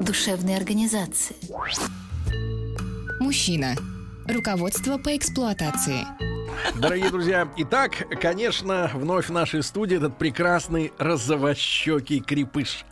душевной организации. Мужчина. Руководство по эксплуатации. Дорогие друзья, итак, конечно, вновь в нашей студии этот прекрасный розовощекий крепыш.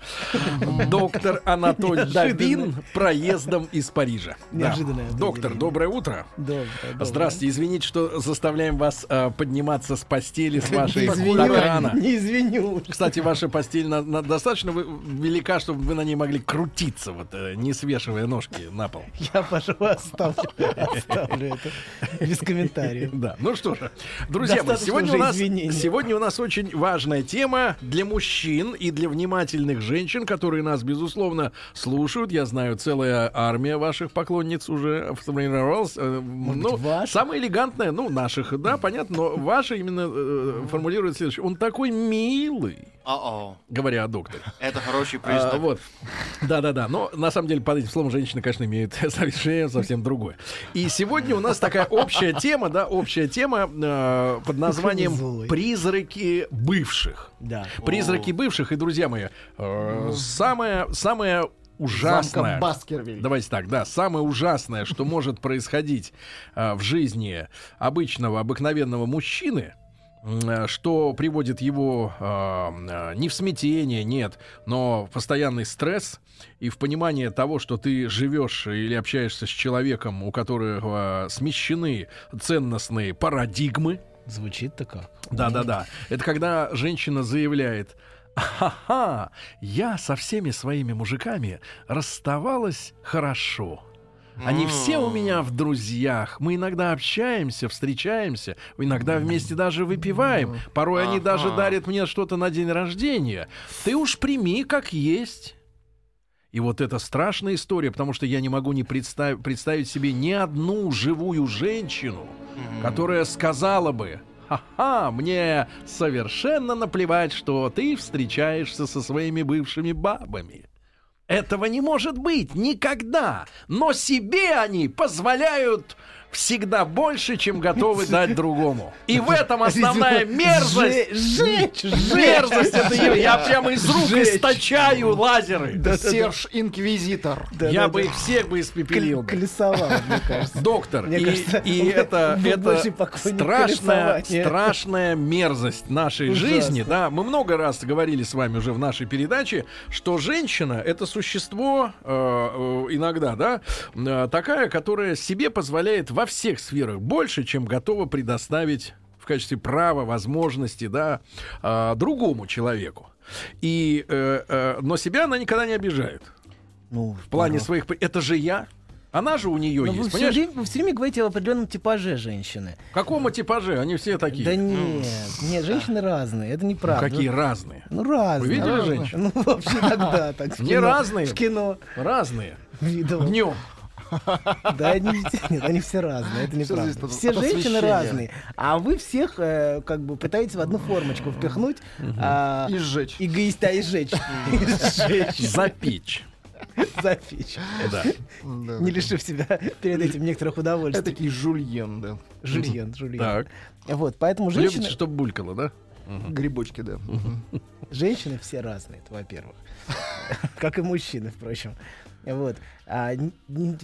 Доктор Анатолий Давин проездом из Парижа. Да. Неожиданное Доктор, определение. доброе утро. Доброе, доброе. Здравствуйте, извините, что заставляем вас э, подниматься с постели с вашей экрана. Не извиню. Кстати, ваша постель на- на- достаточно велика, чтобы вы на ней могли крутиться, вот, э, не свешивая ножки на пол. Я, пожалуй, оставлю, оставлю это без комментариев. Да, ну что же, друзья мои, сегодня у, нас, сегодня у нас очень важная тема для мужчин и для внимательных женщин, которые нас, безусловно, слушают. Я знаю, целая армия ваших поклонниц уже сформировалась. Э, Ну, самая элегантная, ну, наших, да, понятно, но ваша именно э, формулирует следующее. Он такой милый, Говоря о докторе. это хороший А, признак. вот. Да, да, да. Но на самом деле под этим словом женщина, конечно, имеет совершенно совсем другое. И сегодня у нас такая общая тема, да, общая тема э, под названием. «Призраки бывших». Да. Призраки бывших. И, друзья мои, э, самое, самое ужасное... Баскервиль. Давайте так, да, самое ужасное, что может происходить э, в жизни обычного, обыкновенного мужчины, что приводит его э, э, не в смятение, нет, но в постоянный стресс и в понимание того, что ты живешь или общаешься с человеком, у которого э, смещены ценностные парадигмы. Звучит-то как. Да-да-да. Это когда женщина заявляет, ха-ха, я со всеми своими мужиками расставалась хорошо. Они все у меня в друзьях. Мы иногда общаемся, встречаемся, иногда вместе даже выпиваем. Порой они даже дарят мне что-то на день рождения. Ты уж прими как есть. И вот это страшная история, потому что я не могу не представ- представить себе ни одну живую женщину, которая сказала бы, ха-ха, мне совершенно наплевать, что ты встречаешься со своими бывшими бабами. Этого не может быть никогда. Но себе они позволяют всегда больше, чем готовы дать другому. И в этом основная мерзость. Жечь, Мерзость это я, я прямо из рук источаю лазеры. Серж Инквизитор. я бы их всех бы испепелил. Колесовал, мне кажется. Доктор, Мне и, кажется, и он это, страшная, страшная мерзость нашей жизни. Да, мы много раз говорили с вами уже в нашей передаче, что женщина это существо э, э, иногда, да, э, такая, которая себе позволяет во всех сферах больше, чем готова предоставить в качестве права, возможности, да, э, другому человеку. И, э, э, но себя она никогда не обижает. Ну, В плане своих... при- Это же я. Она же у нее Но вы есть, все, понимаешь? время, вы все время говорите об определенном типаже женщины. В каком типаже? Они все такие. Да нет, нет, женщины разные, это Ну, неправда. какие разные. Ну, разные. Вы видели разные. женщин? Ну, вообще иногда так. Не разные? В кино Разные. видел. Днем. Да, они, нет, они все разные, это неправда. Все женщины разные, а вы всех э, как бы пытаетесь в одну формочку впихнуть а, И сжечь. эгоиста и сжечь. И сжечь, Запечь. запечь. Да. Не лишив себя перед этим некоторых удовольствий. Этакий жульен, да. Жульен, жульен. Так. Вот, поэтому женщины, Любите, чтобы булькало, да? Грибочки, да. женщины все разные, это во-первых. Как и мужчины, впрочем. Вот.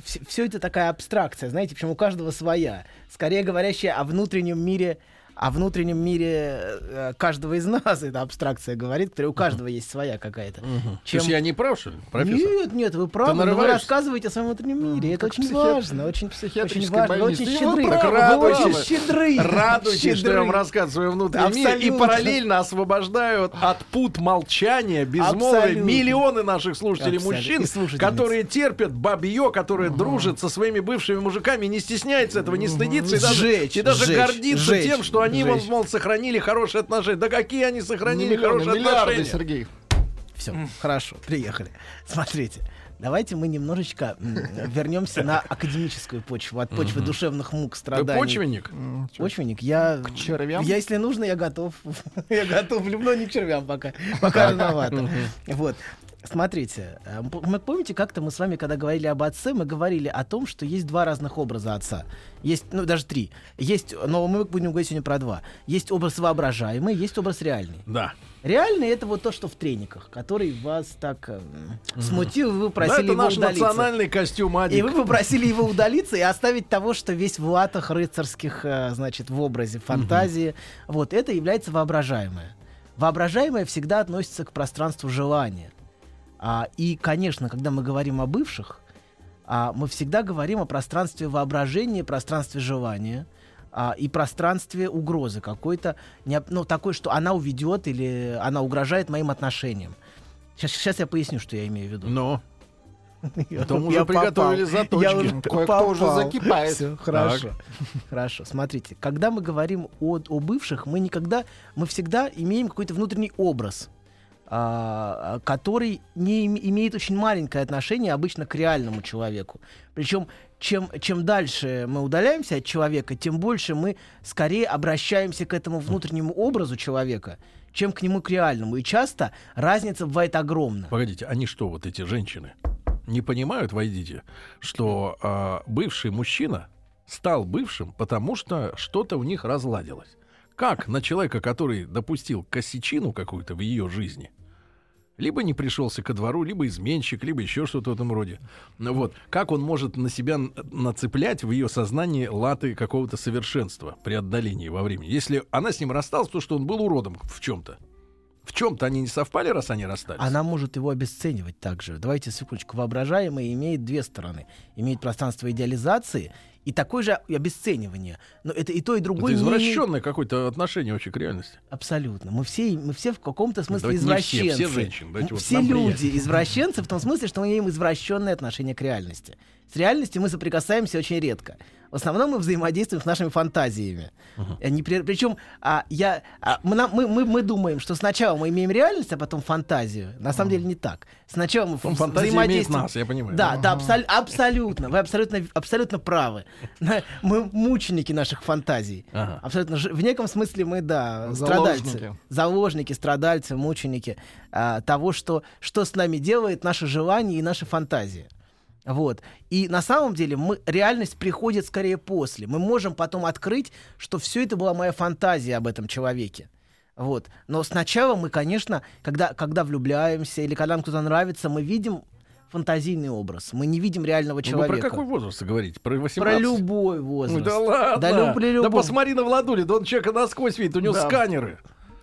все, это такая абстракция, знаете, причем у каждого своя. Скорее говорящая о внутреннем мире о внутреннем мире э, каждого из нас эта абстракция говорит, которая у каждого есть своя какая-то. То Чем- есть я не прав, что ли, профессор? Нет, нет, вы правы, но вы рассказываете о своем внутреннем мире. Это очень важно, очень, очень важно. Вы очень щедры. Вы очень щедры. Радуйтесь, что я вам рассказываю свой внутренний мир и параллельно освобождают от пут молчания, безмолвия миллионы наших слушателей мужчин, которые терпят бабье, которое дружит со своими бывшими мужиками, не стесняется этого, не стыдится и даже, гордится тем, что они, сжечь. мол, сохранили хорошие отношения. Да какие они сохранили миллионы, хорошие миллиарды, отношения? Сергей. Все, хорошо, приехали. Смотрите. Давайте мы немножечко вернемся на академическую почву, от почвы душевных мук, Ты страданий. почвенник? М, чё, Почвенник, я... К червям? Я, если нужно, я готов. я готов, но не к червям пока. Пока рановато. Вот. Смотрите, э, мы помните, как-то мы с вами, когда говорили об отце, мы говорили о том, что есть два разных образа отца. Есть, ну, даже три. Есть, но мы будем говорить сегодня про два. Есть образ воображаемый, есть образ реальный. Да. Реальный это вот то, что в трениках, который вас так э, смутил, вы Да, попросили это его наш удалиться. национальный костюм И Адик. вы попросили его удалиться и оставить того, что весь в латах рыцарских, э, значит, в образе фантазии. Вот это является воображаемое. Воображаемое всегда относится к пространству желания. А, и, конечно, когда мы говорим о бывших, а, мы всегда говорим о пространстве воображения, пространстве желания а, и пространстве угрозы какой-то, ну, такой, что она уведет или она угрожает моим отношениям. Сейчас, сейчас я поясню, что я имею в виду. Но Я- Потом я уже приготовили попал. заточки. Я уже Кое-кто уже закипает. Хорошо. Хорошо. Смотрите, когда мы говорим о, о бывших, мы никогда, мы всегда имеем какой-то внутренний образ, который не им- имеет очень маленькое отношение обычно к реальному человеку. Причем чем, чем дальше мы удаляемся от человека, тем больше мы скорее обращаемся к этому внутреннему образу человека, чем к нему к реальному. И часто разница бывает огромна. Погодите, они что, вот эти женщины, не понимают, войдите, что а, бывший мужчина стал бывшим, потому что что-то у них разладилось. Как на человека, который допустил косячину какую-то в ее жизни, либо не пришелся ко двору, либо изменщик, либо еще что-то в этом роде. Вот, как он может на себя нацеплять в ее сознании латы какого-то совершенства при отдалении во времени? Если она с ним рассталась, то что он был уродом в чем-то. В чем-то они не совпали, раз они расстались. Она может его обесценивать также. Давайте секундочку. Воображаемое имеет две стороны. Имеет пространство идеализации и такое же обесценивание. Но это и то, и другое Это не извращенное какое-то отношение вообще к реальности. Абсолютно. Мы все, мы все в каком-то смысле Давайте не все, извращенцы. все женщины, давайте вот все нам люди приятнее. извращенцы в том смысле, что мы имеем извращенное отношение к реальности. С реальностью мы соприкасаемся очень редко. В основном мы взаимодействуем с нашими фантазиями. Причем а, я, а, мы, мы, мы, мы думаем, что сначала мы имеем реальность, а потом фантазию. На самом деле не так. Сначала мы Потом фантазия взаимодействуем. нас, я понимаю. Да, да, абсол- абсолютно. Вы абсолютно, абсолютно правы. Мы мученики наших фантазий. Ага. Абсолютно. В неком смысле мы, да, Заложники. страдальцы. Заложники, страдальцы, мученики а, того, что, что с нами делает наше желание и наши фантазии. Вот. И на самом деле мы, реальность приходит скорее после. Мы можем потом открыть, что все это была моя фантазия об этом человеке. Вот. Но сначала мы, конечно, когда, когда влюбляемся или когда нам кто-то нравится, мы видим фантазийный образ. Мы не видим реального Ну, человека. про какой возраст говорите? Про 18? Про любой возраст. Ну, да ладно. Да, люб- при Да посмотри на Владули, да он человека насквозь видит, у него Да. сканеры.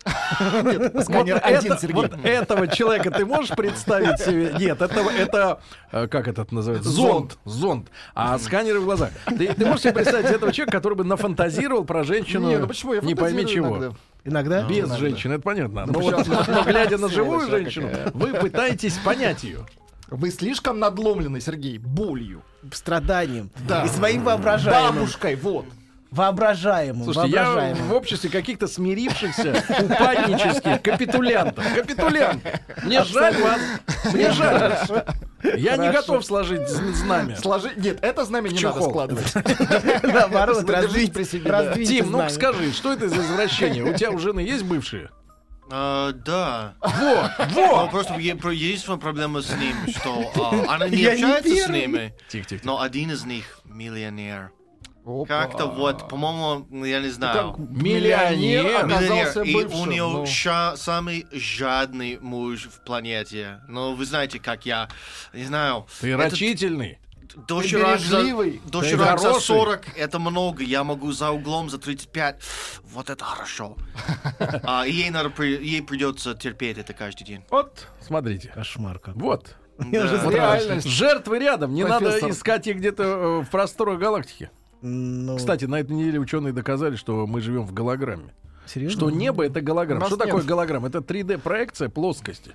Сканер один, Сергей. вот этого человека ты можешь представить себе? Нет, это, это э, как это называется? Зонд. Зонд. А сканеры в глазах. Ты, ты можешь себе представить этого человека, который бы нафантазировал про женщину, Не, ну почему? Я не пойми чего. иногда. Иногда? Без иногда. женщины, это понятно. Но, вот, но глядя на живую женщину, какая. вы пытаетесь понять ее. Вы слишком надломлены, Сергей, болью. Страданием. Да. И своим воображаемым. Бабушкой, вот. Воображаемым. Слушайте, я воображаемым. в обществе каких-то смирившихся, упаднических капитулянтов. Капитулянт. Мне жаль вас. Мне жаль. Я не готов сложить знамя. Сложи... Нет, это знамя не надо складывать. Наоборот, раздвинь- при себе, Тим, ну скажи, что это за извращение? У тебя у жены есть бывшие? А, да. Вот, Но вот. просто есть проблема с ним, что а, она не Я не общается с первый. ними, Тихо, тихо. но один из них миллионер. Опа. Как-то вот, по-моему, ну, я не знаю. Как Миллионер Миллионер, оказался и бывшим, у него ну. ща- самый жадный муж в планете. Но вы знаете, как я, не знаю. Ты это рачительный. Доширак за, доширак за хороший. 40 это много, я могу за углом за 35. Вот это хорошо. А, и ей, надо, ей придется терпеть это каждый день. Вот, смотрите. Кошмар какой. Вот. Да. Вот реальность. Жертвы рядом. Не Профессор. надо искать их где-то э, в просторах галактики. Ну, Кстати, на этой неделе ученые доказали, что мы живем в голограмме. серьезно? Что небо это голограмма. Нас Что нет. такое голограмма? Это 3D-проекция плоскости.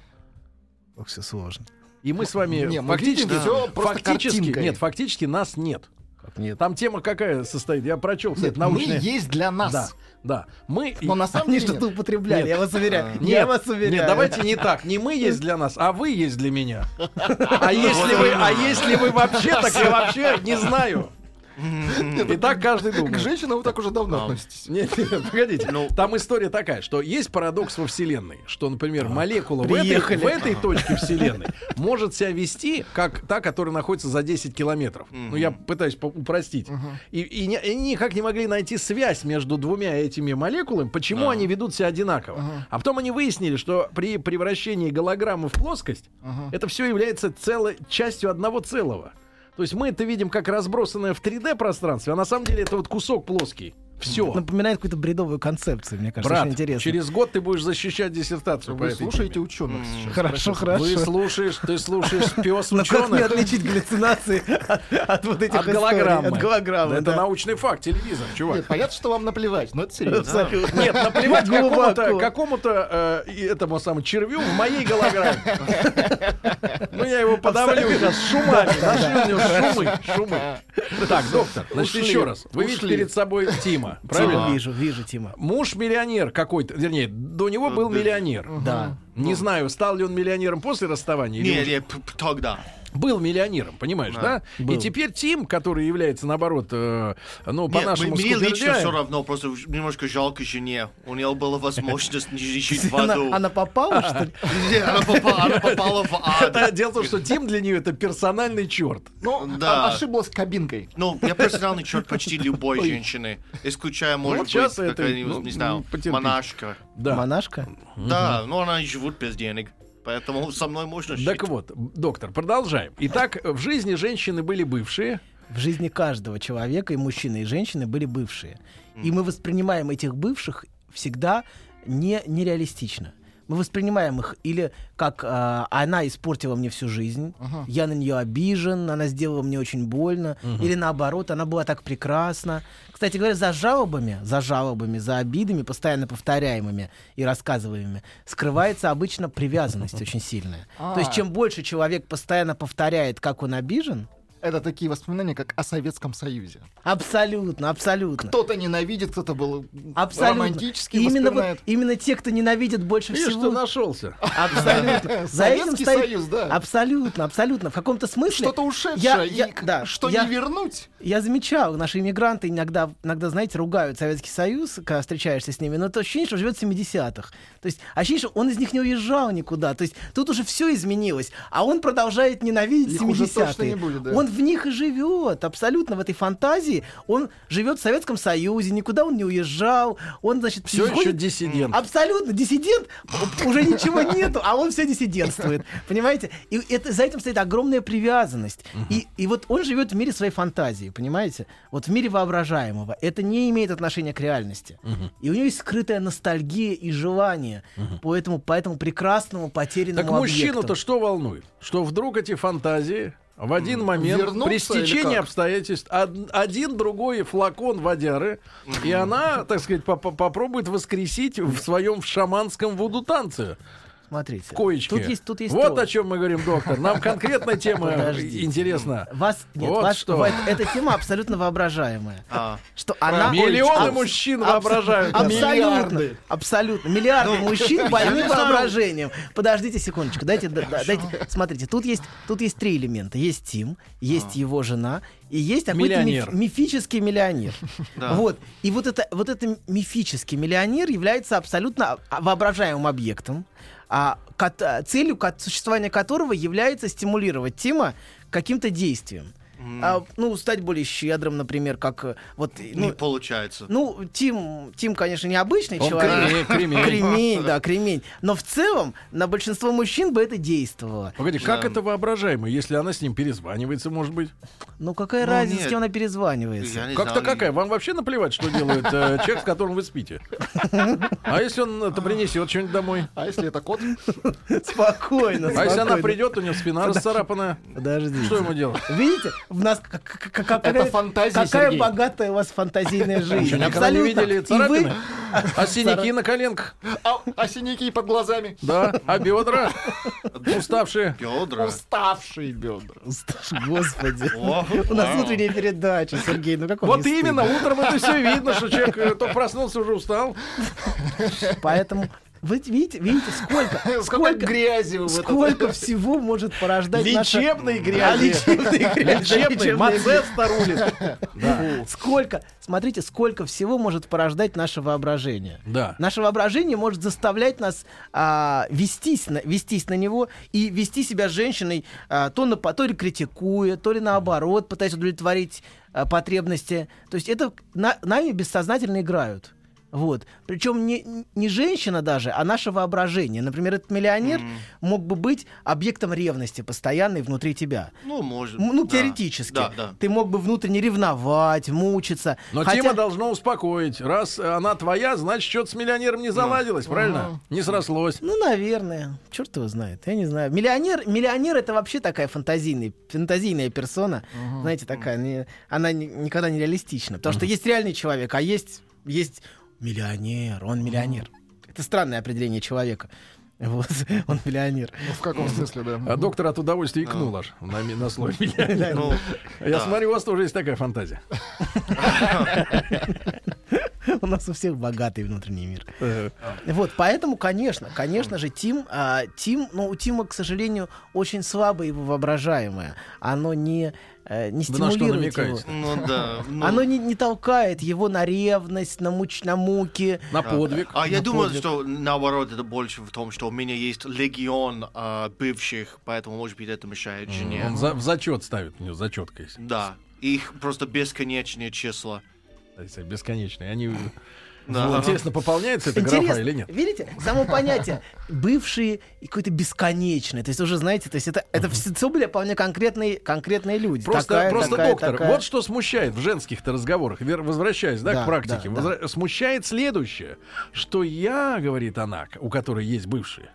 все сложно. И мы с вами Не, мы фактически, видим всё просто фактически, картинкой. нет, фактически нас нет. Как нет? Там тема какая состоит? Я прочел, кстати, Нет, мы научная. есть для нас. Да, да. Мы... Но на самом Они деле что-то нет. употребляли, Нет. я вас уверяю. Нет, я вас уверяю. нет, давайте не так. Не мы есть для нас, а вы есть для меня. А если вы, а если вы вообще, так я вообще не знаю. И так каждый К думает. женщинам вы так уже давно относитесь. Нет, нет, погодите. Ну. Там история такая, что есть парадокс во Вселенной, что, например, молекула в этой, Приехали. в этой точке Вселенной может себя вести, как та, которая находится за 10 километров. Ну, я пытаюсь упростить. И, и не- и никак не могли найти связь между двумя этими молекулами, почему они ведут себя одинаково. А потом они выяснили, что при превращении голограммы в плоскость, это все является целой частью одного целого. То есть мы это видим как разбросанное в 3D пространстве, а на самом деле это вот кусок плоский. Все. Напоминает какую-то бредовую концепцию, мне кажется, Брат, очень интересно. через год ты будешь защищать диссертацию по Вы слушаете теме. ученых сейчас. Хорошо, хорошо. Вы слушаешь, ты слушаешь пес Но как мне ученых отличить галлюцинации от, от вот этих от голограммы. От голограммы, Это научный факт, телевизор, чувак. Нет, понятно, что вам наплевать, но это серьезно. Нет, наплевать какому-то, э, этому самому червю в моей голограмме. Ну, я его подавлю сейчас шумами. Нашли у него шумы, шумы. Так, доктор, значит, еще раз. Вы видите перед собой Тима, Тима, правильно? вижу, вижу, Тима. Муж миллионер какой-то, вернее, до него был миллионер. Да. Не знаю, стал ли он миллионером после расставания. или Не, уже не, п- п- тогда. был миллионером, понимаешь, да? Был. И теперь Тим, который является, наоборот, э, ну, Нет, по-нашему, мне лично все равно, просто немножко жалко жене. У нее была возможность не жить в Она, аду. она попала, что ли? Она попала, она попала в ад. Дело в том, что Тим для нее это персональный черт. Ну, Да. а- ошиблась кабинкой. Ну, я персональный черт почти любой женщины, исключая, может сейчас быть, это, какая-нибудь, ну, не знаю, потерпите. монашка. Да. Монашка? Да, но она живут без денег, поэтому со мной можно жить. Так вот, доктор, продолжаем. Итак, в жизни женщины были бывшие. В жизни каждого человека, и мужчины, и женщины, были бывшие. И мы воспринимаем этих бывших всегда не, нереалистично. Мы воспринимаем их или как а, она испортила мне всю жизнь, я на нее обижен, она сделала мне очень больно, или наоборот, она была так прекрасна. Кстати говоря, за жалобами, за жалобами, за обидами, постоянно повторяемыми и рассказываемыми, скрывается обычно привязанность очень сильная. То есть, А. чем больше человек постоянно повторяет, как он обижен, Это такие воспоминания, как о Советском Союзе. Абсолютно, абсолютно. Кто-то ненавидит, кто-то был Абсолютно. романтически именно, вот, именно те, кто ненавидит больше Видишь, всего. что нашелся. Абсолютно. За Советский стоит- Союз, да. Абсолютно, абсолютно. В каком-то смысле. Что-то ушедшее, Я- я- да, что я- не вернуть. Я замечал, наши иммигранты иногда, иногда, знаете, ругают Советский Союз, когда встречаешься с ними, но то ощущение, что живет в 70-х. То есть ощущение, что он из них не уезжал никуда. То есть тут уже все изменилось, а он продолжает ненавидеть Их уже 70-е. точно не будет, да. Он в них и живет, абсолютно в этой фантазии. Он живет в Советском Союзе, никуда он не уезжал. Он, значит, Все еще ходит- диссидент. Абсолютно, диссидент, уже ничего нету, а он все диссидентствует. Понимаете? И это, за этим стоит огромная привязанность. И, и вот он живет в мире своей фантазии, понимаете? Вот в мире воображаемого. Это не имеет отношения к реальности. И у него есть скрытая ностальгия и желание по, этому, по этому прекрасному потерянному Так мужчину-то что волнует? Что вдруг эти фантазии в один момент Вернутся при стечении обстоятельств од- один другой флакон водяры, и она, так сказать, по- по- попробует воскресить в своем шаманском вуду танце Смотрите. в коечке. Тут есть, тут есть вот трое. о чем мы говорим, доктор. Нам конкретная тема Подождите. интересна. Вас, нет, Вот вас- что. вот эта тема абсолютно воображаемая. А, Что она Миллионы Абс- мужчин абс- воображают. Абсолютно. Миллиарды. Абсолютно. Миллиарды Ну, мужчин больны воображением. Подождите секундочку. Дайте, да- да- дайте. Смотрите, тут есть, тут есть три элемента. Есть Тим, есть его жена, и есть какой-то миф- мифический миллионер. Да. Вот. И вот это, вот это мифический миллионер является абсолютно а- воображаемым объектом, а, кот- целью существования которого является стимулировать Тима каким-то А, ну, стать более щедрым, например, как э, вот. не Ну, получается. ну, Тим, Тим, конечно, необычный Он человек. кремень, кремень. Кремень, да, кремень. Но в целом на большинство мужчин бы это действовало. Погоди, как Да. это воображаемо, если она с ним перезванивается, может быть? Ну, какая Ну, разница, с нет. кем она перезванивается? Не Как-то знаю, какая? Вам вообще наплевать, что делает э, человек, с которым вы спите? А если он это принесет что-нибудь домой? А если это кот? Спокойно, А если она придет, у него спина расцарапанная? Подождите. Что ему делать? Видите, в нас как- как- как- Это какая, фантазия, какая Сергей. богатая у вас фантазийная жизнь. Абсолютно. видели царапины? А синяки на коленках? А, а синяки под глазами? Да. А бедра? Уставшие? Бедра. Уставшие бедра. Господи. У нас утренняя передача, Сергей. Ну как Вот именно, утром это все видно, что человек э, только проснулся, уже устал. Поэтому вы видите, видите, сколько, Сколько сколько, грези в этом. сколько всего может порождать А, грязи. лечебной грязи, рулит. грязи. Сколько, смотрите, сколько всего может порождать наше воображение. Да. Наше воображение может заставлять нас а, вестись, на, вестись на него и вести себя с женщиной а, то, на, то ли критикуя, то ли наоборот, пытаясь удовлетворить а, потребности. То есть это на- нами бессознательно играют. Вот. Причем не, не женщина даже, а наше воображение. Например, этот миллионер мог бы быть объектом ревности постоянной внутри тебя. Ну, может. Ну, да. теоретически. Да, да. Ты мог бы внутренне ревновать, мучиться. Но Хотя- тема должна успокоить. Раз она твоя, значит, что-то с миллионером не заладилось, правильно? Не срослось. Ну, наверное. Черт его знает. Я не знаю. Миллионер, миллионер это вообще такая фантазийная, фантазийная персона. Знаете, такая. не- она ни- никогда не реалистична. Потому что есть реальный человек, а есть, есть миллионер. Он миллионер. Это странное определение человека. Вот, он миллионер. Ну, в каком смысле, да? А доктор от удовольствия икнул аж на, на слой миллионера. Ну, Я да. смотрю, у вас тоже есть такая фантазия. У нас у всех богатый внутренний мир. Вот, поэтому, конечно, конечно же, Тим, а, Тим, ну, у Тима, к сожалению, очень слабое его воображаемое. Оно не, э, не Вы на что стимулирует его. Ну да. ну. Оно не, не толкает его на ревность, на, муч, на муки. На подвиг. А я на думаю, подвиг. что наоборот, это больше в том, что у меня есть легион а, бывших, поэтому, может быть, это мешает жене. Он за- в зачет ставит, у него зачетка есть. Да. Их просто бесконечное число. Кстати, Бесконечные. Они... Да. Вот, Интересно, пополняется эта Интересно, графа или нет? Видите, само понятие бывшие и какой-то бесконечный. То есть уже знаете, то есть это, это все были вполне конкретные, конкретные люди. Просто, Такая, просто такая, доктор, такая. вот что смущает в женских-то разговорах, вер- возвращаясь да, Да, к практике, да, возра- смущает следующее, что я, говорит она, у которой есть бывшие,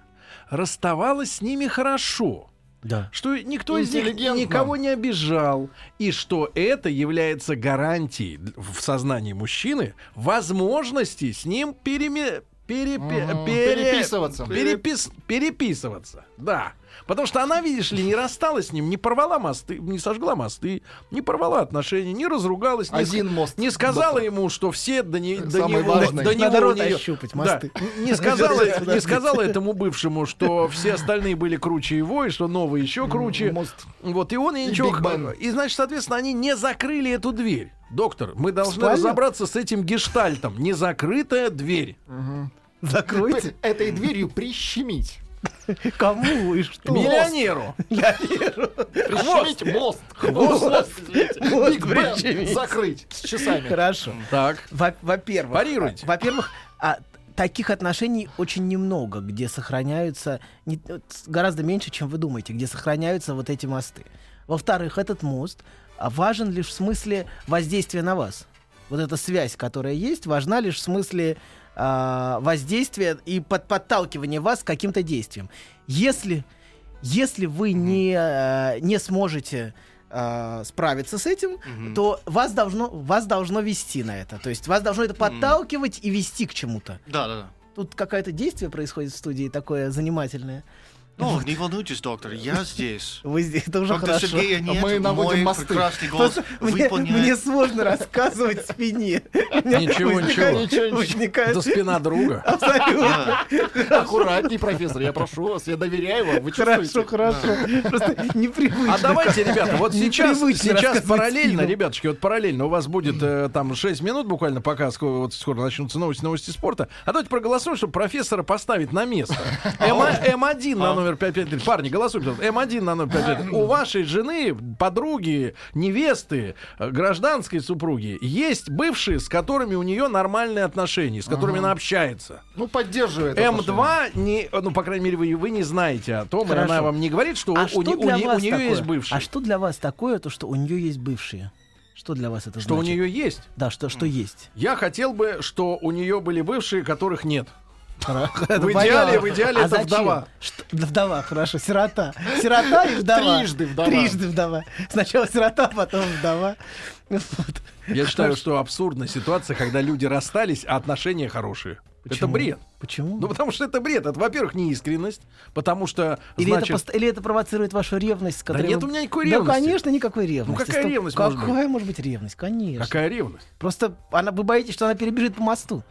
расставалась с ними хорошо. Да. Что никто из них никого не обижал, и что это является гарантией в сознании мужчины возможности с ним переме- перепе- пере- Переписываться. перепис- переписываться. Да. Потому что она, видишь ли, не рассталась с ним, не порвала мосты, не сожгла мосты, не порвала отношения, не разругалась, не, Один мост, не сказала доктор. ему, что все до, не- до Самый него, важный. до Надо него неё- ощупать, Да. мосты. Не сказала, не сказала этому бывшему, что все остальные были круче его, и что новый еще круче. Мост. Вот, и он и ничего... И, значит, соответственно, они не закрыли эту дверь. Доктор, мы должны разобраться с этим гештальтом. Незакрытая дверь. Закройте. Этой дверью прищемить. Кому и что? Миллионеру. Прищемить мост. Мост Биг закрыть с часами. Хорошо. Так. Во- Во-первых, Парируйте. а, во-первых, а, таких отношений очень немного, где сохраняются не- гораздо меньше, чем вы думаете, где сохраняются вот эти мосты. Во-вторых, этот мост а, важен лишь в смысле воздействия на вас. Вот эта связь, которая есть, важна лишь в смысле а, воздействия и под, подталкивания вас к каким-то действиям. Если, если вы не, а, не сможете а, справиться с этим, то вас должно, вас должно вести на это. То есть вас должно это подталкивать и вести к чему-то. Да, да, да. Тут какое-то действие происходит в студии такое занимательное. Ну, не волнуйтесь, доктор, я здесь. Вы здесь, это уже Доктор хорошо. Сергея нет, Мы наводим мой мосты. прекрасный голос мне, выполняет. мне сложно рассказывать спине. Ничего, возникает- ничего. возникает Это спина друга. абсолютно Аккуратней, профессор, я прошу вас, я доверяю вам. Вы хорошо, чувствуете? хорошо. Просто непривычно. А давайте, ребята, вот сейчас, сейчас параллельно, спину. ребятушки, вот параллельно у вас будет э, там 6 минут буквально, пока вот скоро начнутся новости, новости спорта. А давайте проголосуем, чтобы профессора поставить на место. М- М1 на номер 553. Парни, голосуйте. пожалуйста. М1 на номер 553. У вашей жены, подруги, невесты, э, гражданской супруги есть бывшие, с которыми у нее нормальные отношения, с которыми она общается. Ну, поддерживает. отношения. М2, не, ну, по крайней мере, вы, вы не знаете о том, и Хорошо. она вам не говорит, что А у, что у у у нее такое? есть бывшие. А что для вас такое, то, что у нее есть бывшие? Что для вас это Что у значит? нее есть? Да, что, что есть. Я хотел бы, что у нее были бывшие, которых нет. Это В идеале- в идеале А это вдова. Да, Вдова, хорошо. Сирота. Сирота и вдова. Трижды вдова. Трижды вдова. Сначала сирота, потом вдова. Я считаю, что абсурдная ситуация, когда люди расстались, а отношения хорошие. Это Почему? бред. Почему? Ну, потому что это бред. Это, во-первых, неискренность, потому что, Или, значит, это, пост- или это провоцирует вашу ревность, с Да нет у меня никакой Да, ревности. конечно, никакой ревности. какая Стоп, ревность может быть? Какая может быть ревность? Конечно. какая ревность? Просто она, вы боитесь, что она перебежит по мосту.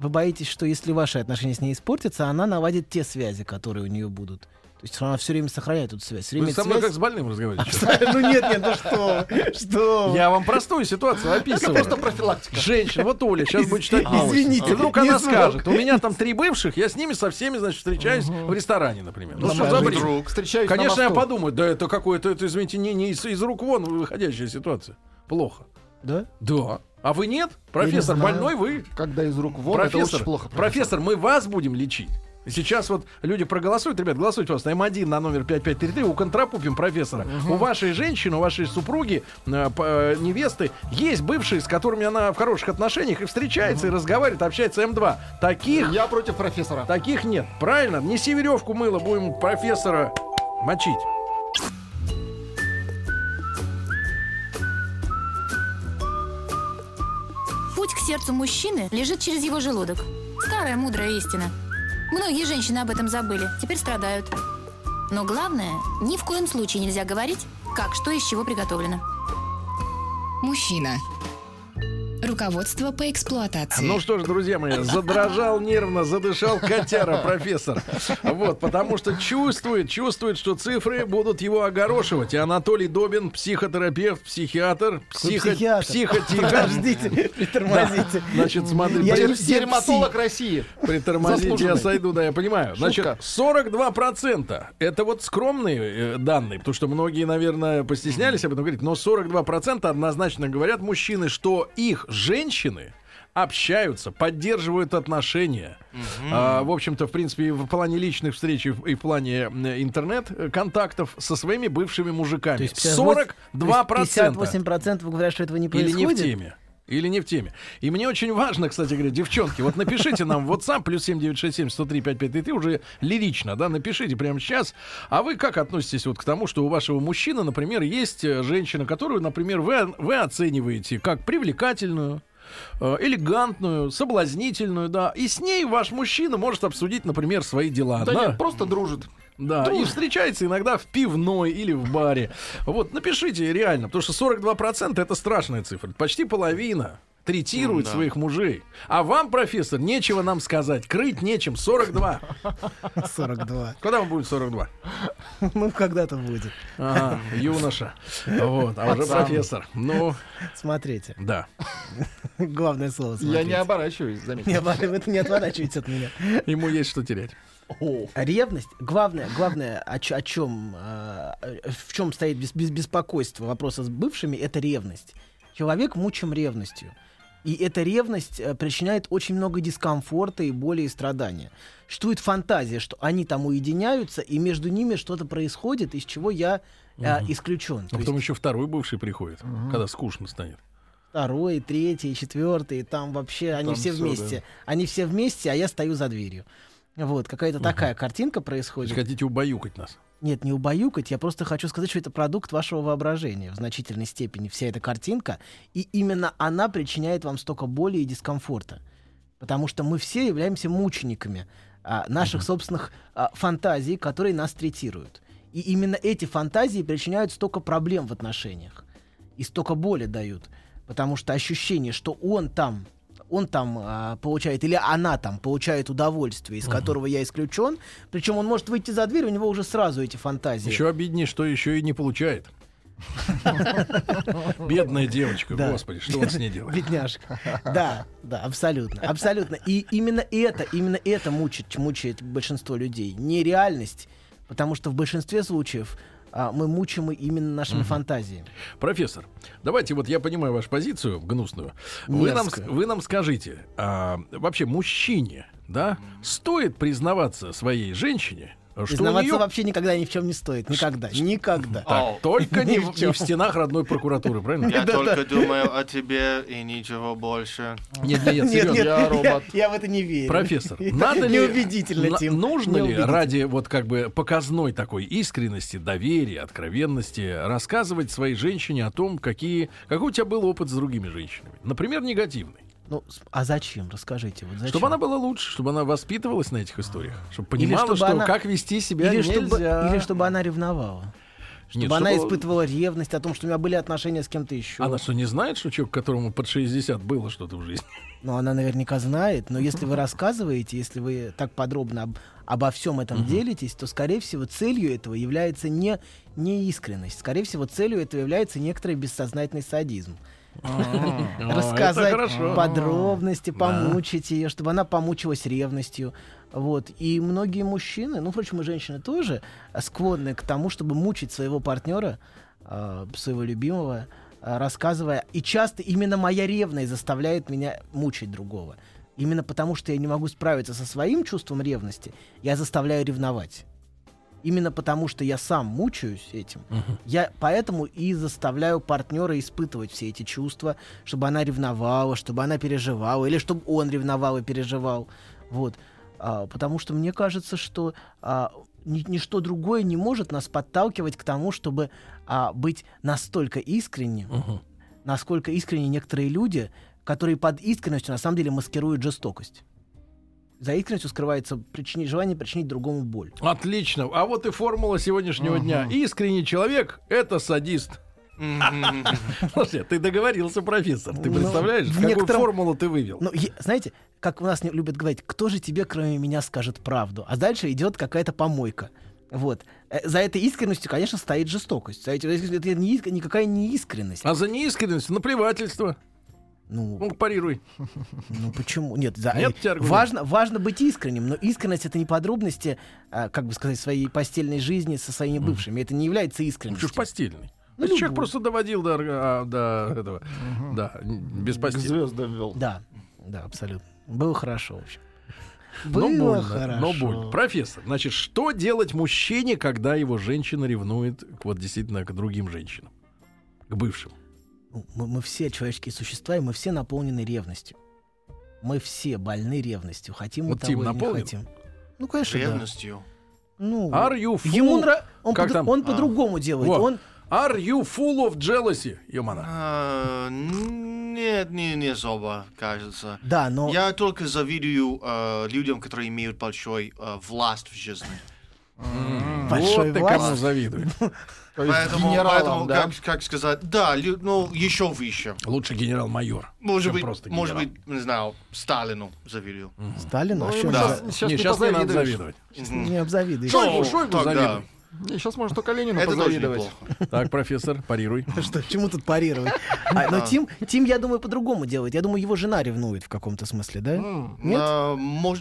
Вы боитесь, что если ваши отношения с ней испортятся, она наладит те связи, которые у нее будут. То есть она все время сохраняет эту связь. Всё время Вы со мной связь- как с больным разговариваете? Ну нет, нет, ну что? Что? Я вам простую ситуацию описываю. Просто профилактика. Женщина, вот Оля сейчас будет читать. Извините, вдруг она скажет, у меня там три бывших, я с ними со всеми, значит, встречаюсь в ресторане, например. Ну, что за бред? Вдруг встречаюсь Конечно, я подумаю, да это какое-то, это, извините, не, из рук вон выходящая ситуация. Плохо. Да? Да. А вы нет? Профессор, знаю. больной вы? Когда из рук вон, это профессор, очень плохо. профессор, мы вас будем лечить. Сейчас вот люди проголосуют, ребят, голосуйте, пожалуйста, М1 на номер 5533, у контрапупим профессора. У вашей женщины, у вашей супруги, э, э, невесты, есть бывшие, с которыми она в хороших отношениях и встречается, и разговаривает, общается М2. Таких, Я против профессора. таких нет. Правильно? Неси веревку мыло, будем профессора мочить. Сердцу мужчины лежит через его желудок. Старая мудрая истина. Многие женщины об этом забыли, теперь страдают. Но главное, ни в коем случае нельзя говорить, как что из чего приготовлено. Мужчина. Руководство по эксплуатации. Ну что ж, друзья мои, задрожал нервно, задышал котяра профессор. Вот, потому что чувствует, чувствует, что цифры будут его огорошивать. И Анатолий Добин, психотерапевт, психиатр, психо... психиатр? психотихо. Подождите, притормозите. Значит, смотри, Я Дерматолог России. притормозите, я сойду, да, я понимаю. Значит, Шутка. 42% это вот скромные э, данные, потому что многие, наверное, постеснялись об этом говорить, но 42% однозначно говорят мужчины, что их женщины общаются, поддерживают отношения. А, в общем-то, в принципе, и в плане личных встреч и в, и в плане интернет-контактов со своими бывшими мужиками. То есть 42%. 58% говорят, что этого не Или происходит. не в теме. Или не в теме. И мне очень важно, кстати говоря, девчонки, вот напишите нам в WhatsApp, плюс 7967 103 5533, уже лирично, да, напишите прямо сейчас. А вы как относитесь вот к тому, что у вашего мужчины, например, есть э, женщина, которую, например, вы, вы оцениваете как привлекательную, элегантную, соблазнительную, да, и с ней ваш мужчина может обсудить, например, свои дела. Да да? нет, просто дружит. Да, и встречается иногда в пивной или в баре. Вот, напишите реально, потому что 42% это страшная цифра. Почти половина третирует М, да. своих мужей. А вам, профессор, нечего нам сказать. Крыть нечем. 42. 42. Когда вам будет 42? Ну, когда-то будет. Ага, юноша. Вот, а уже профессор. Ну, Смотрите. да. Главное слово Я смотрите. не оборачиваюсь, заметьте. Не обо- вы не отворачивайтесь от меня. Ему есть что терять. Ревность, главное, главное, о, о чем, э, в чем стоит бес- бес- беспокойство вопроса с бывшими, это ревность. Человек мучим ревностью. И эта ревность э, причиняет очень много дискомфорта и боли и страдания. Существует фантазия, что они там уединяются, и между ними что-то происходит, из чего я э, исключен. А То потом есть еще второй бывший приходит, когда скучно станет. второй, третий, четвертый, там вообще они Там все всё, вместе. Они все вместе, а я стою за дверью. Вот, какая-то такая картинка происходит. есть хотите убаюкать нас. Нет, не убаюкать, я просто хочу сказать, что это продукт вашего воображения в значительной степени, вся эта картинка, и именно она причиняет вам столько боли и дискомфорта. Потому что мы все являемся мучениками а, наших собственных а, фантазий, которые нас третируют. И именно эти фантазии причиняют столько проблем в отношениях. И столько боли дают. Потому что ощущение, что он там, он там а, получает, или она там получает удовольствие, из которого я исключен. Причем он может выйти за дверь, у него уже сразу эти фантазии. Еще обиднее, что еще и не получает. Бедная девочка, Да. господи, что он с ней делает? Бедняжка. Да, да, абсолютно. Абсолютно. И именно это, именно это мучает, мучает большинство людей. Не реальность, потому что в большинстве случаев а, мы мучимы именно нашими фантазиями. Профессор, давайте вот я понимаю вашу позицию гнусную. Вы нам, вы нам скажите, а, вообще мужчине, да, стоит признаваться своей женщине Что Признаваться нее вообще никогда ни в чем не стоит. Никогда. Никогда. О, только не, в- не в стенах родной прокуратуры, правильно? Я только думаю о тебе и ничего больше. Нет, нет, Нет, серьезно. нет, Я робот. я в это не верю. Профессор, надо ли, неубедительно, на- Тим. нужно ли ради вот как бы показной такой искренности, доверия, откровенности рассказывать своей женщине о том, какие, какой у тебя был опыт с другими женщинами? Например, негативный. Ну, а зачем? Расскажите. Вот зачем? Чтобы она была лучше, чтобы она воспитывалась на этих историях, чтобы Или понимала, чтобы что она- как вести себя или чтобы, нельзя. или чтобы она ревновала. Чтобы Нет, она чтобы- испытывала ревность о том, что у меня были отношения с кем-то еще. Она что, не знает, что человек, которому под 60 было что-то в жизни? Ну, она наверняка знает, но если вы рассказываете, если вы так подробно об- обо всем этом делитесь, то, скорее всего, целью этого является не, не искренность. Скорее всего, целью этого является некоторый бессознательный садизм. О, это Рассказать подробности, помучить ее, чтобы она помучилась ревностью. Вот. И многие мужчины, ну, впрочем, и женщины тоже, а, склонны к тому, чтобы мучить своего партнера, а, своего любимого, а, рассказывая. И часто именно моя ревность заставляет меня мучить другого. Именно потому, что я не могу справиться со своим чувством ревности, я заставляю ревновать. Именно потому, что я сам мучаюсь этим, я поэтому и заставляю партнера испытывать все эти чувства, чтобы она ревновала, чтобы она переживала, или чтобы он ревновал и переживал. Вот. А, потому что мне кажется, что а, ни- ничто другое не может нас подталкивать к тому, чтобы а, быть настолько искренним, Мгм. насколько искренни некоторые люди, которые под искренностью на самом деле маскируют жестокость. За искренностью скрывается причини- желание причинить другому боль. Отлично. А вот и формула сегодняшнего дня. Искренний человек — это садист. Слушай, ты договорился, профессор. Ты Ну, представляешь, в какую некотором- формулу ты вывел? Ну, знаете, как у нас любят говорить, кто же тебе, кроме меня, скажет правду? А дальше идет какая-то помойка. Вот. Э, За этой искренностью, конечно, стоит жестокость. За этим- это не никакая не искренность. А за неискренность наплевательство. Ну, Ну, парируй. ну почему? Нет, за- Нет важно, важно быть искренним, но искренность это не подробности, а, как бы сказать, своей постельной жизни со своими бывшими. Это не является Ну, искренностью. что ж постельный. Ну, Это человек любой. просто доводил до, а, до этого. Да, н- без К постели. звездам вел. Да, да, абсолютно. Было хорошо, в общем. Но Было больно, хорошо. но больно. Профессор, значит, что делать мужчине, когда его женщина ревнует к, вот действительно к другим женщинам? К бывшим. Ну, Мы, мы все человеческие существа, и мы все наполнены ревностью. Мы все больны ревностью. Хотим мы Вот того Тим или не наполнен? хотим. Ну, конечно, да. Ревностью. Ну, Are you full? ему нра- он, Как по- там? он А. по-другому делает. Во. Он, Are you full of jealousy? Ёмана. А, Нет, не, не особо, кажется. да, но Я только завидую э, людям, которые имеют большой э, власть в жизни. большой вот ты власть. кому завидуй. То есть Поэтому, генералам, поэтому да? как, как сказать, да, ну, еще выше. Лучше генерал-майор. Может быть, просто может генерал. быть, не знаю, Сталину завидую. Сталину, а Ну, да. щас- щас не, не сейчас не надо завидовать. Мгм. не обзавидуешь. Шойгу, Ну, Шойгу завидуй. Сейчас можно только Ленину Это позавидовать. Так, профессор, парируй. Что, чему тут парировать? А, но Тим, Тим, я думаю, по-другому делает. Я думаю, его жена ревнует в каком-то смысле, да? Нет? А,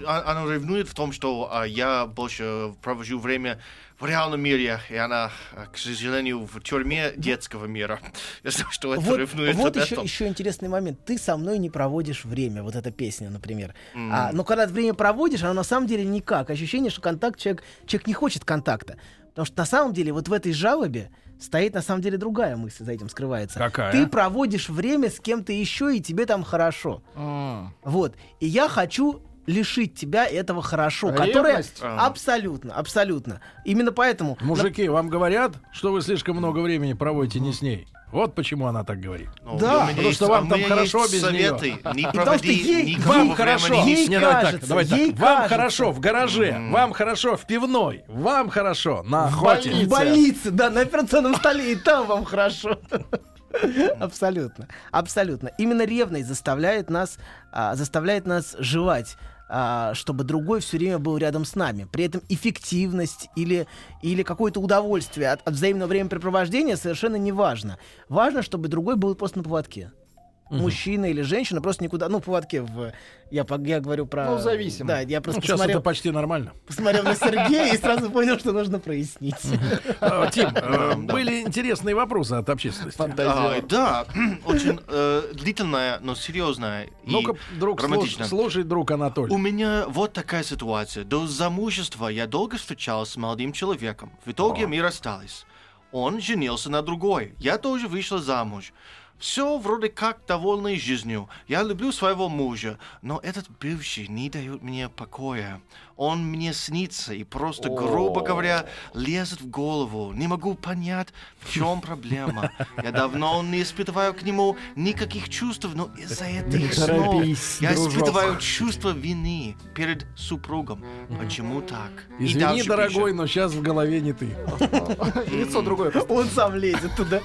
а- она ревнует в том, что а, я больше провожу время в реальном мире, и она, к сожалению, в тюрьме детского мира. Я знаю, что это Вот, ревнует вот еще, этом. еще интересный момент. Ты со мной не проводишь время. Вот эта песня, например. А, но когда ты время проводишь, оно на самом деле никак. Ощущение, что контакт человек, человек не хочет контакта. Потому что на самом деле вот в этой жалобе стоит на самом деле другая мысль за этим скрывается. Какая? Ты проводишь время с кем-то еще, и тебе там хорошо. М. Вот. И я хочу лишить тебя этого хорошо, которое Ревность? А. абсолютно, абсолютно. Именно поэтому Мужики, вам говорят, что вы слишком много времени проводите не с ней. Вот почему она так говорит. Ну, Да, меня потому есть- что вам там хорошо без советы. неё. Не потому что проводи ей- Вам хорошо. Ей Не, давай так, кажется, давай так. ей Вам кажется. хорошо в гараже, вам хорошо в пивной, вам хорошо на охоте. В больнице, да, на операционном столе, и там вам хорошо. Абсолютно, абсолютно. Именно ревность заставляет нас, а, заставляет нас желать а, чтобы другой все время был рядом с нами. При этом эффективность или, или какое-то удовольствие от, от взаимного времяпрепровождения совершенно не важно. Важно, чтобы другой был просто на поводке. Мужчина или женщина просто никуда, ну, поводке в... Я, по- я говорю про... Ну, зависимо. Да, я просто Ну, сейчас посмотрел, это почти нормально. посмотрел на Сергея и сразу понял, что нужно прояснить. А, Тим, э, были интересные вопросы от общественности. Да, очень э, длительная, но серьезная и Ну-ка, друг, слушай, друг Анатолий. У меня вот такая ситуация. До замужества я долго встречался с молодым человеком. В итоге мы расстались. Он женился на другой. Я тоже вышла замуж. Все вроде как довольны жизнью. Я люблю своего мужа, но этот бывший не дает мне покоя. Он мне снится и просто, грубо говоря, лезет в голову. Не могу понять, в чем проблема. Я давно не испытываю к нему никаких чувств, но из-за этих снов я испытываю чувство вины перед супругом. Почему так? Извини, дорогой, но сейчас в голове не ты. Лицо другое. Он сам лезет туда.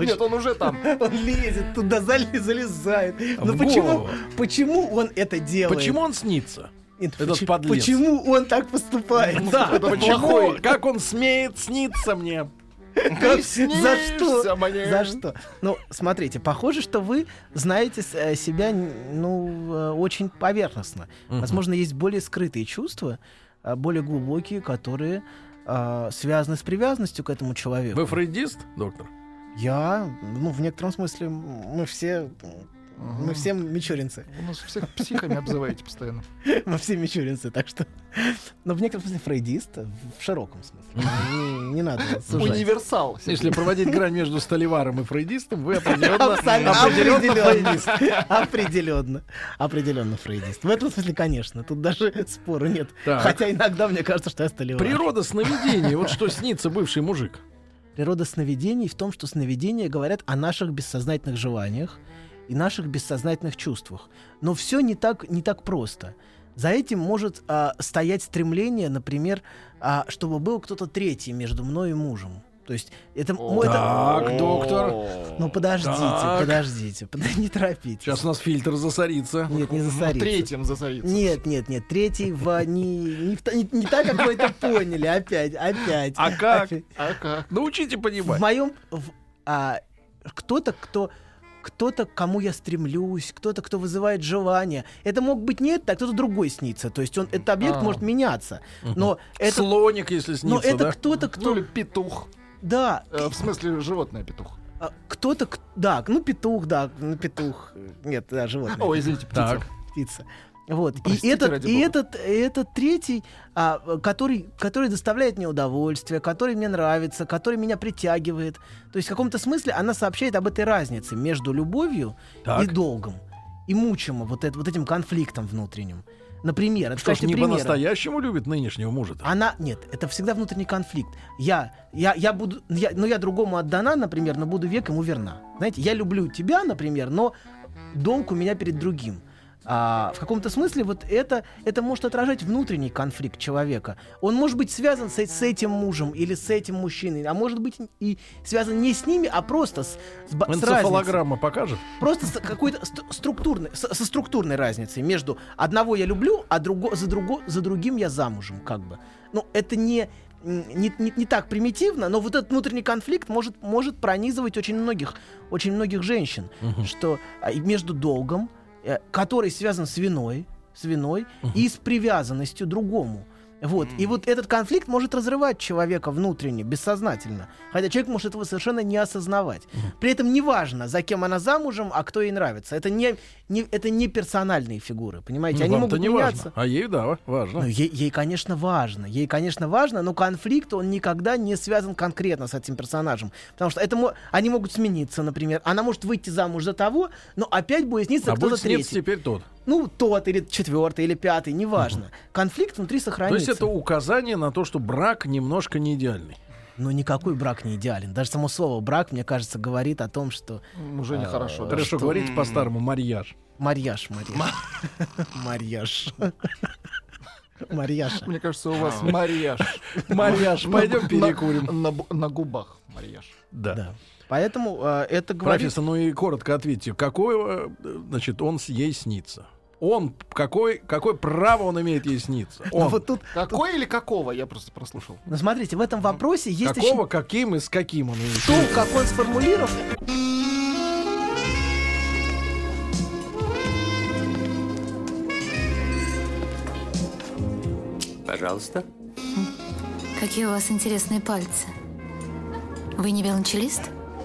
Нет, он уже там. Он лезет туда, залезает. Но В почему, почему он это делает? Почему он снится? Нет, этот почему- подлец? Почему он так поступает? Да, почему? Как он смеет сниться мне? Как- За что? мне. За что? Ну, смотрите, похоже, что вы знаете э, себя, ну, э, очень поверхностно. Возможно, есть более скрытые чувства, э, более глубокие, которые э, связаны с привязанностью к этому человеку. Вы фрейдист, доктор? Я, ну, в некотором смысле, мы все, мы все мичуринцы. Вы нас всех психами обзываете постоянно. Мы все мичуринцы, так что... Но в некотором смысле фрейдист, в широком смысле. Не, не надо сужать. Универсал. Если проводить грань между Столиваром и фрейдистом, вы определенно, Абсолютно. определенно Определенно. фрейдист. Определенно. Определенно фрейдист. В этом смысле, конечно. Тут даже спора нет. Так. Хотя иногда мне кажется, что я столивар. Природа сновидений. Вот что снится бывший мужик. Природа сновидений в том, что сновидения говорят о наших бессознательных желаниях и наших бессознательных чувствах. Но все не так, не так просто. За этим может а, стоять стремление, например, а, чтобы был кто-то третий между мной и мужем. То есть это... мо- это- Так, доктор. ну подождите, Так. подождите, под- не торопитесь. Сейчас у нас фильтр засорится. Нет, не засорится. Третьим засорится. Нет, нет, нет, третий в не, не, в та- не- не так, как вы это поняли, опять, опять. А как? Опять. А как? Научите В понимать. моем в- а, кто-то, кто кто-то, к кому я стремлюсь, кто-то, кто вызывает желание. Это мог быть не это, а кто-то другой снится. То есть он, этот объект А. может меняться. Но это, Слоник, если снится, но это да? кто-то, Ну кто... или петух. Да, Э, В смысле, животное петух. а, кто-то, да, ну петух, да, ну петух. Нет, да, животное. Ой, извините, птица. Так. птица. Вот. Простите, и этот, и этот, и этот третий, а, который, который доставляет мне удовольствие, который мне нравится, который меня притягивает. То есть в каком-то смысле она сообщает об этой разнице между любовью Так. и долгом. И мучимо вот, это, вот этим конфликтом внутренним. Например, это Что ж, не по-настоящему любит нынешнего мужа-то? Она нет, это всегда внутренний конфликт. Я, я, я буду, я, ну я другому отдана, например, но буду век ему верна. Знаете, я люблю тебя, например, но долг у меня перед другим. А, в каком-то смысле вот это, это может отражать внутренний конфликт человека. Он может быть связан с, с этим мужем или с этим мужчиной, а может быть и связан не с ними, а просто с, с, ба- с разницей. Энцефалограмма покажет? Просто с какой-то ст- структурной, с- со структурной разницей между одного я люблю, а друго, за, друго, за другим я замужем, как бы. Ну, это не, не, не, не так примитивно, но вот этот внутренний конфликт может, может пронизывать очень многих, очень многих женщин, что а, между долгом, который связан с виной, с виной и с привязанностью другому. Вот. И вот этот конфликт может разрывать человека внутренне, бессознательно. Хотя человек может этого совершенно не осознавать. При этом неважно, за кем она замужем, а кто ей нравится. Это не, не, это не персональные фигуры, понимаете? Ну, Они могут не меняться. важно. А ей, да, важно. Ну, ей, ей, конечно, важно. Ей, конечно, важно, но конфликт, он никогда не связан конкретно с этим персонажем. Потому что это, они могут смениться, например. Она может выйти замуж за того, но опять будет сниться а кто-то третий. теперь тот. Ну, тот, или четвертый, или пятый, неважно. Конфликт внутри То сохранится. есть это указание на то, что брак немножко не идеальный. Но никакой брак не идеален. Даже само слово брак, мне кажется, говорит о том, что Уже нехорошо. да. Хорошо, говорите по-старому, марьяж. марьяж, марьяж. Марьяж. Марьяж. Мне кажется, у вас марияж. Марьяж, пойдем На- перекурим. На, губах марияж. Да. Поэтому э, это говорит... Профессор, ну и коротко ответьте, какой, э, значит, он ей снится? он какой, какое право он имеет ей сниться? Ну, он. Вот тут, какой тут... или какого? Я просто прослушал. Ну смотрите, в этом вопросе есть какого, еще... каким и с каким он имеет. То, как он сформулировал. Пожалуйста. Какие у вас интересные пальцы. Вы не велончелист?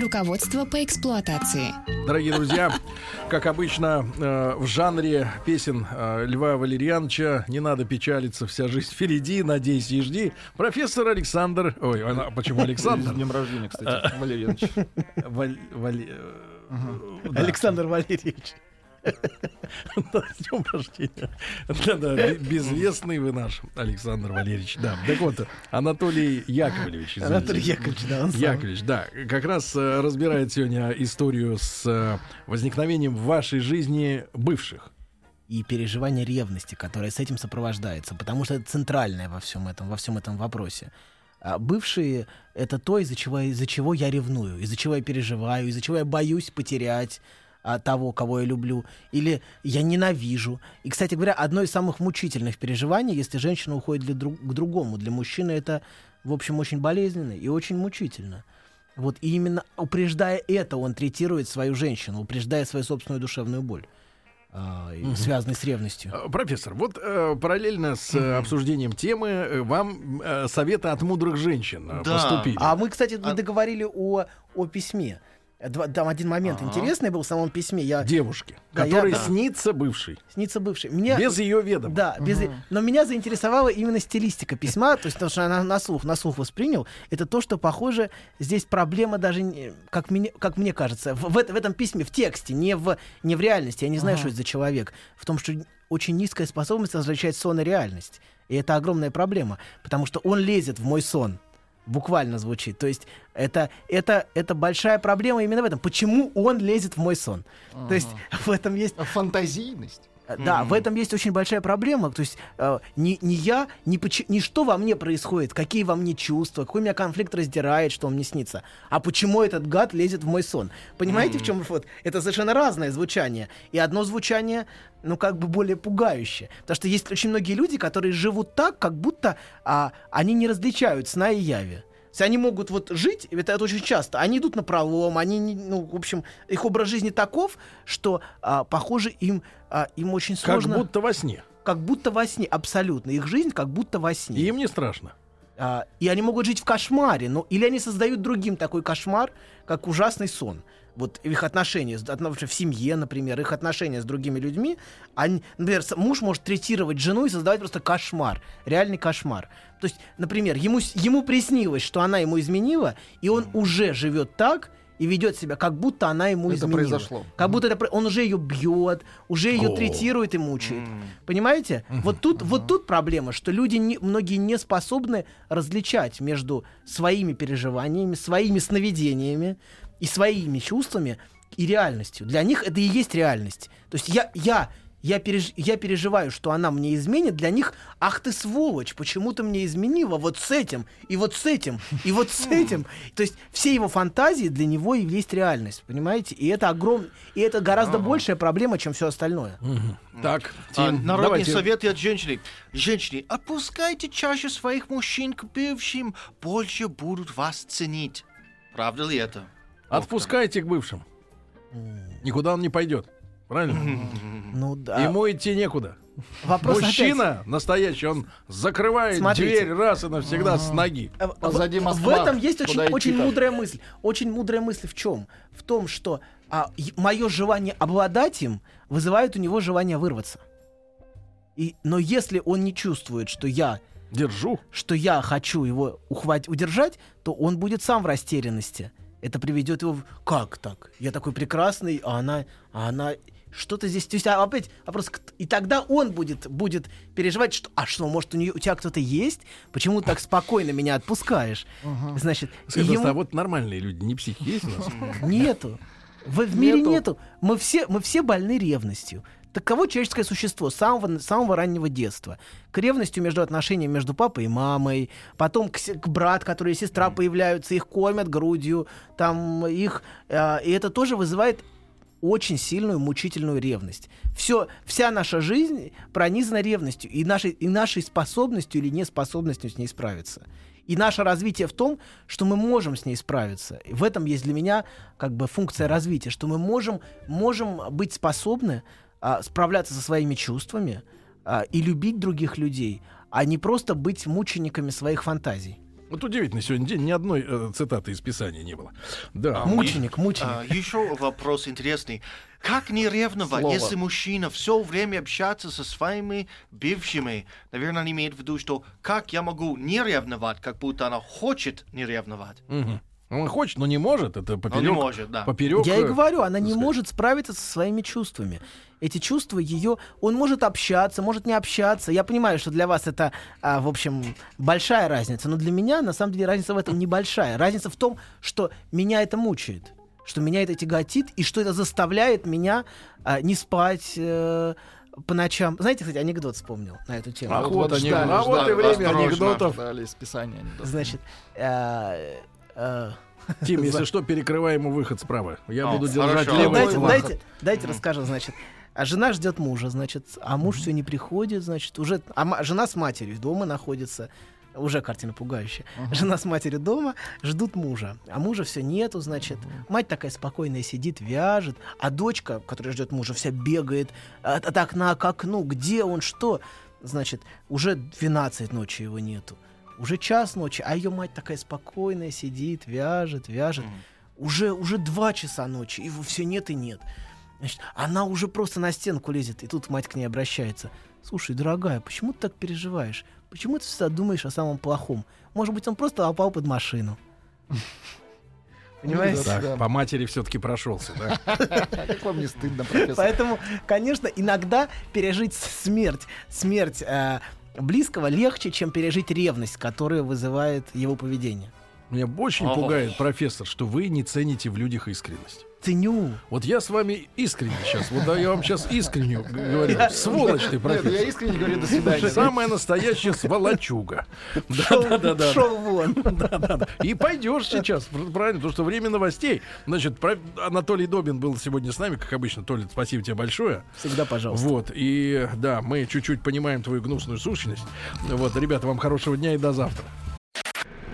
Руководство по эксплуатации. Дорогие друзья, как обычно, э, в жанре песен э, Льва Валерьяновича «Не надо печалиться, вся жизнь впереди, надейся и жди». Профессор Александр... Ой, а почему С Александр? днем рождения, кстати, Валерий Иванович. Валь- Вале- э, да. Александр Валерьевич. Да, с днем рождения. Да-да, безвестный вы наш, Александр Валерьевич. Да, так вот, Анатолий Яковлевич. извините. Анатолий Яковлевич, да, он сам. Яковлевич, да, как раз э, разбирает сегодня историю с э, возникновением в вашей жизни бывших. и переживание ревности, которое с этим сопровождается, потому что это центральное во всем этом, во всем этом вопросе. А бывшие — это то, из-за чего, из-за чего я ревную, из-за чего я переживаю, из-за чего я боюсь потерять а, того, кого я люблю, или я ненавижу. И, кстати говоря, одно из самых мучительных переживаний, если женщина уходит для друг- к другому, для мужчины это, в общем, очень болезненно и очень мучительно. Вот и именно упреждая это, он третирует свою женщину, упреждая свою собственную душевную боль, а, и связанную с ревностью. Э, Профессор, вот э, параллельно с э, обсуждением темы э, вам э, советы от мудрых женщин э, Да. поступили. А мы, кстати, А- договорили о, о письме. Два- Там один момент Ага. интересный был в самом письме. Я Девушки, Да, я- которой да. снится бывший, снится бывший. Мне, без ее ведома. Да, без... но меня заинтересовала именно стилистика письма, то есть то, что она на слух, на слух воспринял, это то, что, похоже, здесь проблема даже, не- как мне, как мне кажется, в, в в этом письме, в тексте, не в, не в реальности, я не знаю, что это за человек, в том, что очень низкая способность различать сон и реальность. И это огромная проблема, потому что он лезет в мой сон. Буквально звучит. То есть это, это, это большая проблема именно в этом. Почему он лезет в мой сон? То есть в этом есть Фантазийность. Да, в этом есть очень большая проблема. То есть э, не, не я, не, поч- не что во мне происходит, какие во мне чувства, какой меня конфликт раздирает, что он мне снится, а почему этот гад лезет в мой сон. Понимаете, в чем вот? Это совершенно разное звучание. И одно звучание, ну, как бы более пугающее. Потому что есть очень многие люди, которые живут так, как будто а, они не различают сна и яви. Есть они могут вот жить, это, это очень часто, они идут на пролом, они, не- ну, в общем, их образ жизни таков, что, а, похоже, им, а, им очень Как сложно... будто во сне. как будто во сне, абсолютно. Их жизнь как будто во сне. И им не страшно. А, и они могут жить в кошмаре, но или они создают другим такой кошмар, как ужасный сон. Вот их отношения, отно- в семье, например, их отношения с другими людьми, они, например, муж может третировать жену и создавать просто кошмар, реальный кошмар. То есть, например, ему, ему приснилось, что она ему изменила, и он уже живет так и ведет себя, как будто она ему Это изменила. произошло. Как будто это, он уже ее бьет, уже ее О. третирует и мучает. Понимаете? Вот тут, вот тут проблема, что люди, не, многие не способны различать между своими переживаниями, своими сновидениями и своими чувствами и реальностью. Для них это и есть реальность. То есть я, я, я, переж- я переживаю, что она мне изменит, для них, ах ты сволочь, почему ты мне изменила вот с этим, и вот с этим, и вот с этим. То есть все его фантазии для него и есть реальность, понимаете? И это огром... и это гораздо большая проблема, чем все остальное. Так, А, Тим, народные давайте. советы от женщины. Женщины, отпускайте чаще своих мужчин к бывшим, больше будут вас ценить. Правда ли это? Отпускайте к бывшим. Никуда он не пойдет. Правильно? Ну да. Ему идти некуда. Вопрос Мужчина настоящий, он закрывает Смотрите. дверь раз и навсегда с ноги. опять. Э, Позади в, Москва. в этом есть очень, очень мудрая мысль. Очень мудрая мысль в чем? В том, что а, мое желание обладать им вызывает у него желание вырваться. И, но если он не чувствует, что я, Держу. что я хочу его ухватить, удержать, то он будет сам в растерянности. Это приведет его в... Как так? Я такой прекрасный, а она... А она... Что-то здесь... То есть а, опять вопрос... И тогда он будет, будет переживать, что... А что, может, у, нее, у тебя кто-то есть? Почему ты так спокойно меня отпускаешь? Значит, и Скажи, ему- а вот нормальные люди, не психи есть у нас? Нету. В, в мире Нету. нету. Мы все, мы все больны ревностью. Таково человеческое существо с самого, самого раннего детства. К ревностью между отношениями между папой и мамой, потом к, к брат, который и сестра появляются, их кормят грудью, там их... э, и это тоже вызывает очень сильную мучительную ревность. Все, вся наша жизнь пронизана ревностью и нашей, и нашей способностью или неспособностью с ней справиться. И наше развитие в том, что мы можем с ней справиться. И в этом есть для меня как бы функция развития, что мы можем, можем быть способны а, справляться со своими чувствами а, и любить других людей, а не просто быть мучениками своих фантазий. Вот удивительно, сегодня день ни одной э, цитаты из Писания не было. Да. Мученик, мученик. А, еще вопрос интересный. Как не ревновать, Слово. если мужчина все время общается со своими бывшими? Наверное, он имеет в виду, что как я могу не ревновать, как будто она хочет не ревновать. Мгм. Он хочет, но не может. Это поперек. не может, да. Поперек. Я и э, говорю, она не сказать. может справиться со своими чувствами. Эти чувства ее, он может общаться, может не общаться. Я понимаю, что для вас это, а, в общем, большая разница, но для меня на самом деле разница в этом небольшая. Разница в том, что меня это мучает, что меня это тяготит и что это заставляет меня а, не спать. э, по ночам. Знаете, кстати, анекдот вспомнил на эту тему. Ах, вот они, ждали, а вот ждали, и время анекдотов. Ждали из Писания анекдоты. Значит, э, Тим, если что, перекрывай ему выход справа. Я буду держать левый дайте, фланг. дайте, расскажу, значит. А жена ждет мужа, значит, а муж все не приходит, значит, уже, а жена с матерью дома находится, уже картина пугающая. Жена с матерью дома ждут мужа, а мужа все нету, значит. Мать такая спокойная сидит, вяжет, а дочка, которая ждет мужа, вся бегает от, от окна к окну, где он, что. Значит, уже 12 ночи его нету. Уже час ночи, а ее мать такая спокойная сидит, вяжет, вяжет. Уже, уже два часа ночи, его все нет и нет. Значит, она уже просто на стенку лезет, и тут мать к ней обращается. Слушай, дорогая, почему ты так переживаешь? Почему ты всегда думаешь о самом плохом? Может быть, он просто попал под машину. Понимаете? Да. Так, по матери все-таки прошелся, да? Как вам не стыдно, профессор? Поэтому, конечно, иногда пережить смерть, смерть э, близкого легче, чем пережить ревность, которая вызывает его поведение. Меня очень Ого. пугает, профессор, что вы не цените в людях искренность. Ценю. Вот я с вами искренне сейчас, вот да, я вам сейчас искренне говорю. Сволочь ты, Нет, я профессор. искренне говорю до свидания. Самая настоящая сволочуга. Шел Да-да-да. шел вон. Да-да-да. И пойдешь сейчас, пр- правильно, потому что время новостей. Значит, про- Анатолий Добин был сегодня с нами, как обычно. Толя, спасибо тебе большое. Всегда пожалуйста. Вот, и да, мы чуть-чуть понимаем твою гнусную сущность. Вот, ребята, вам хорошего дня и до завтра.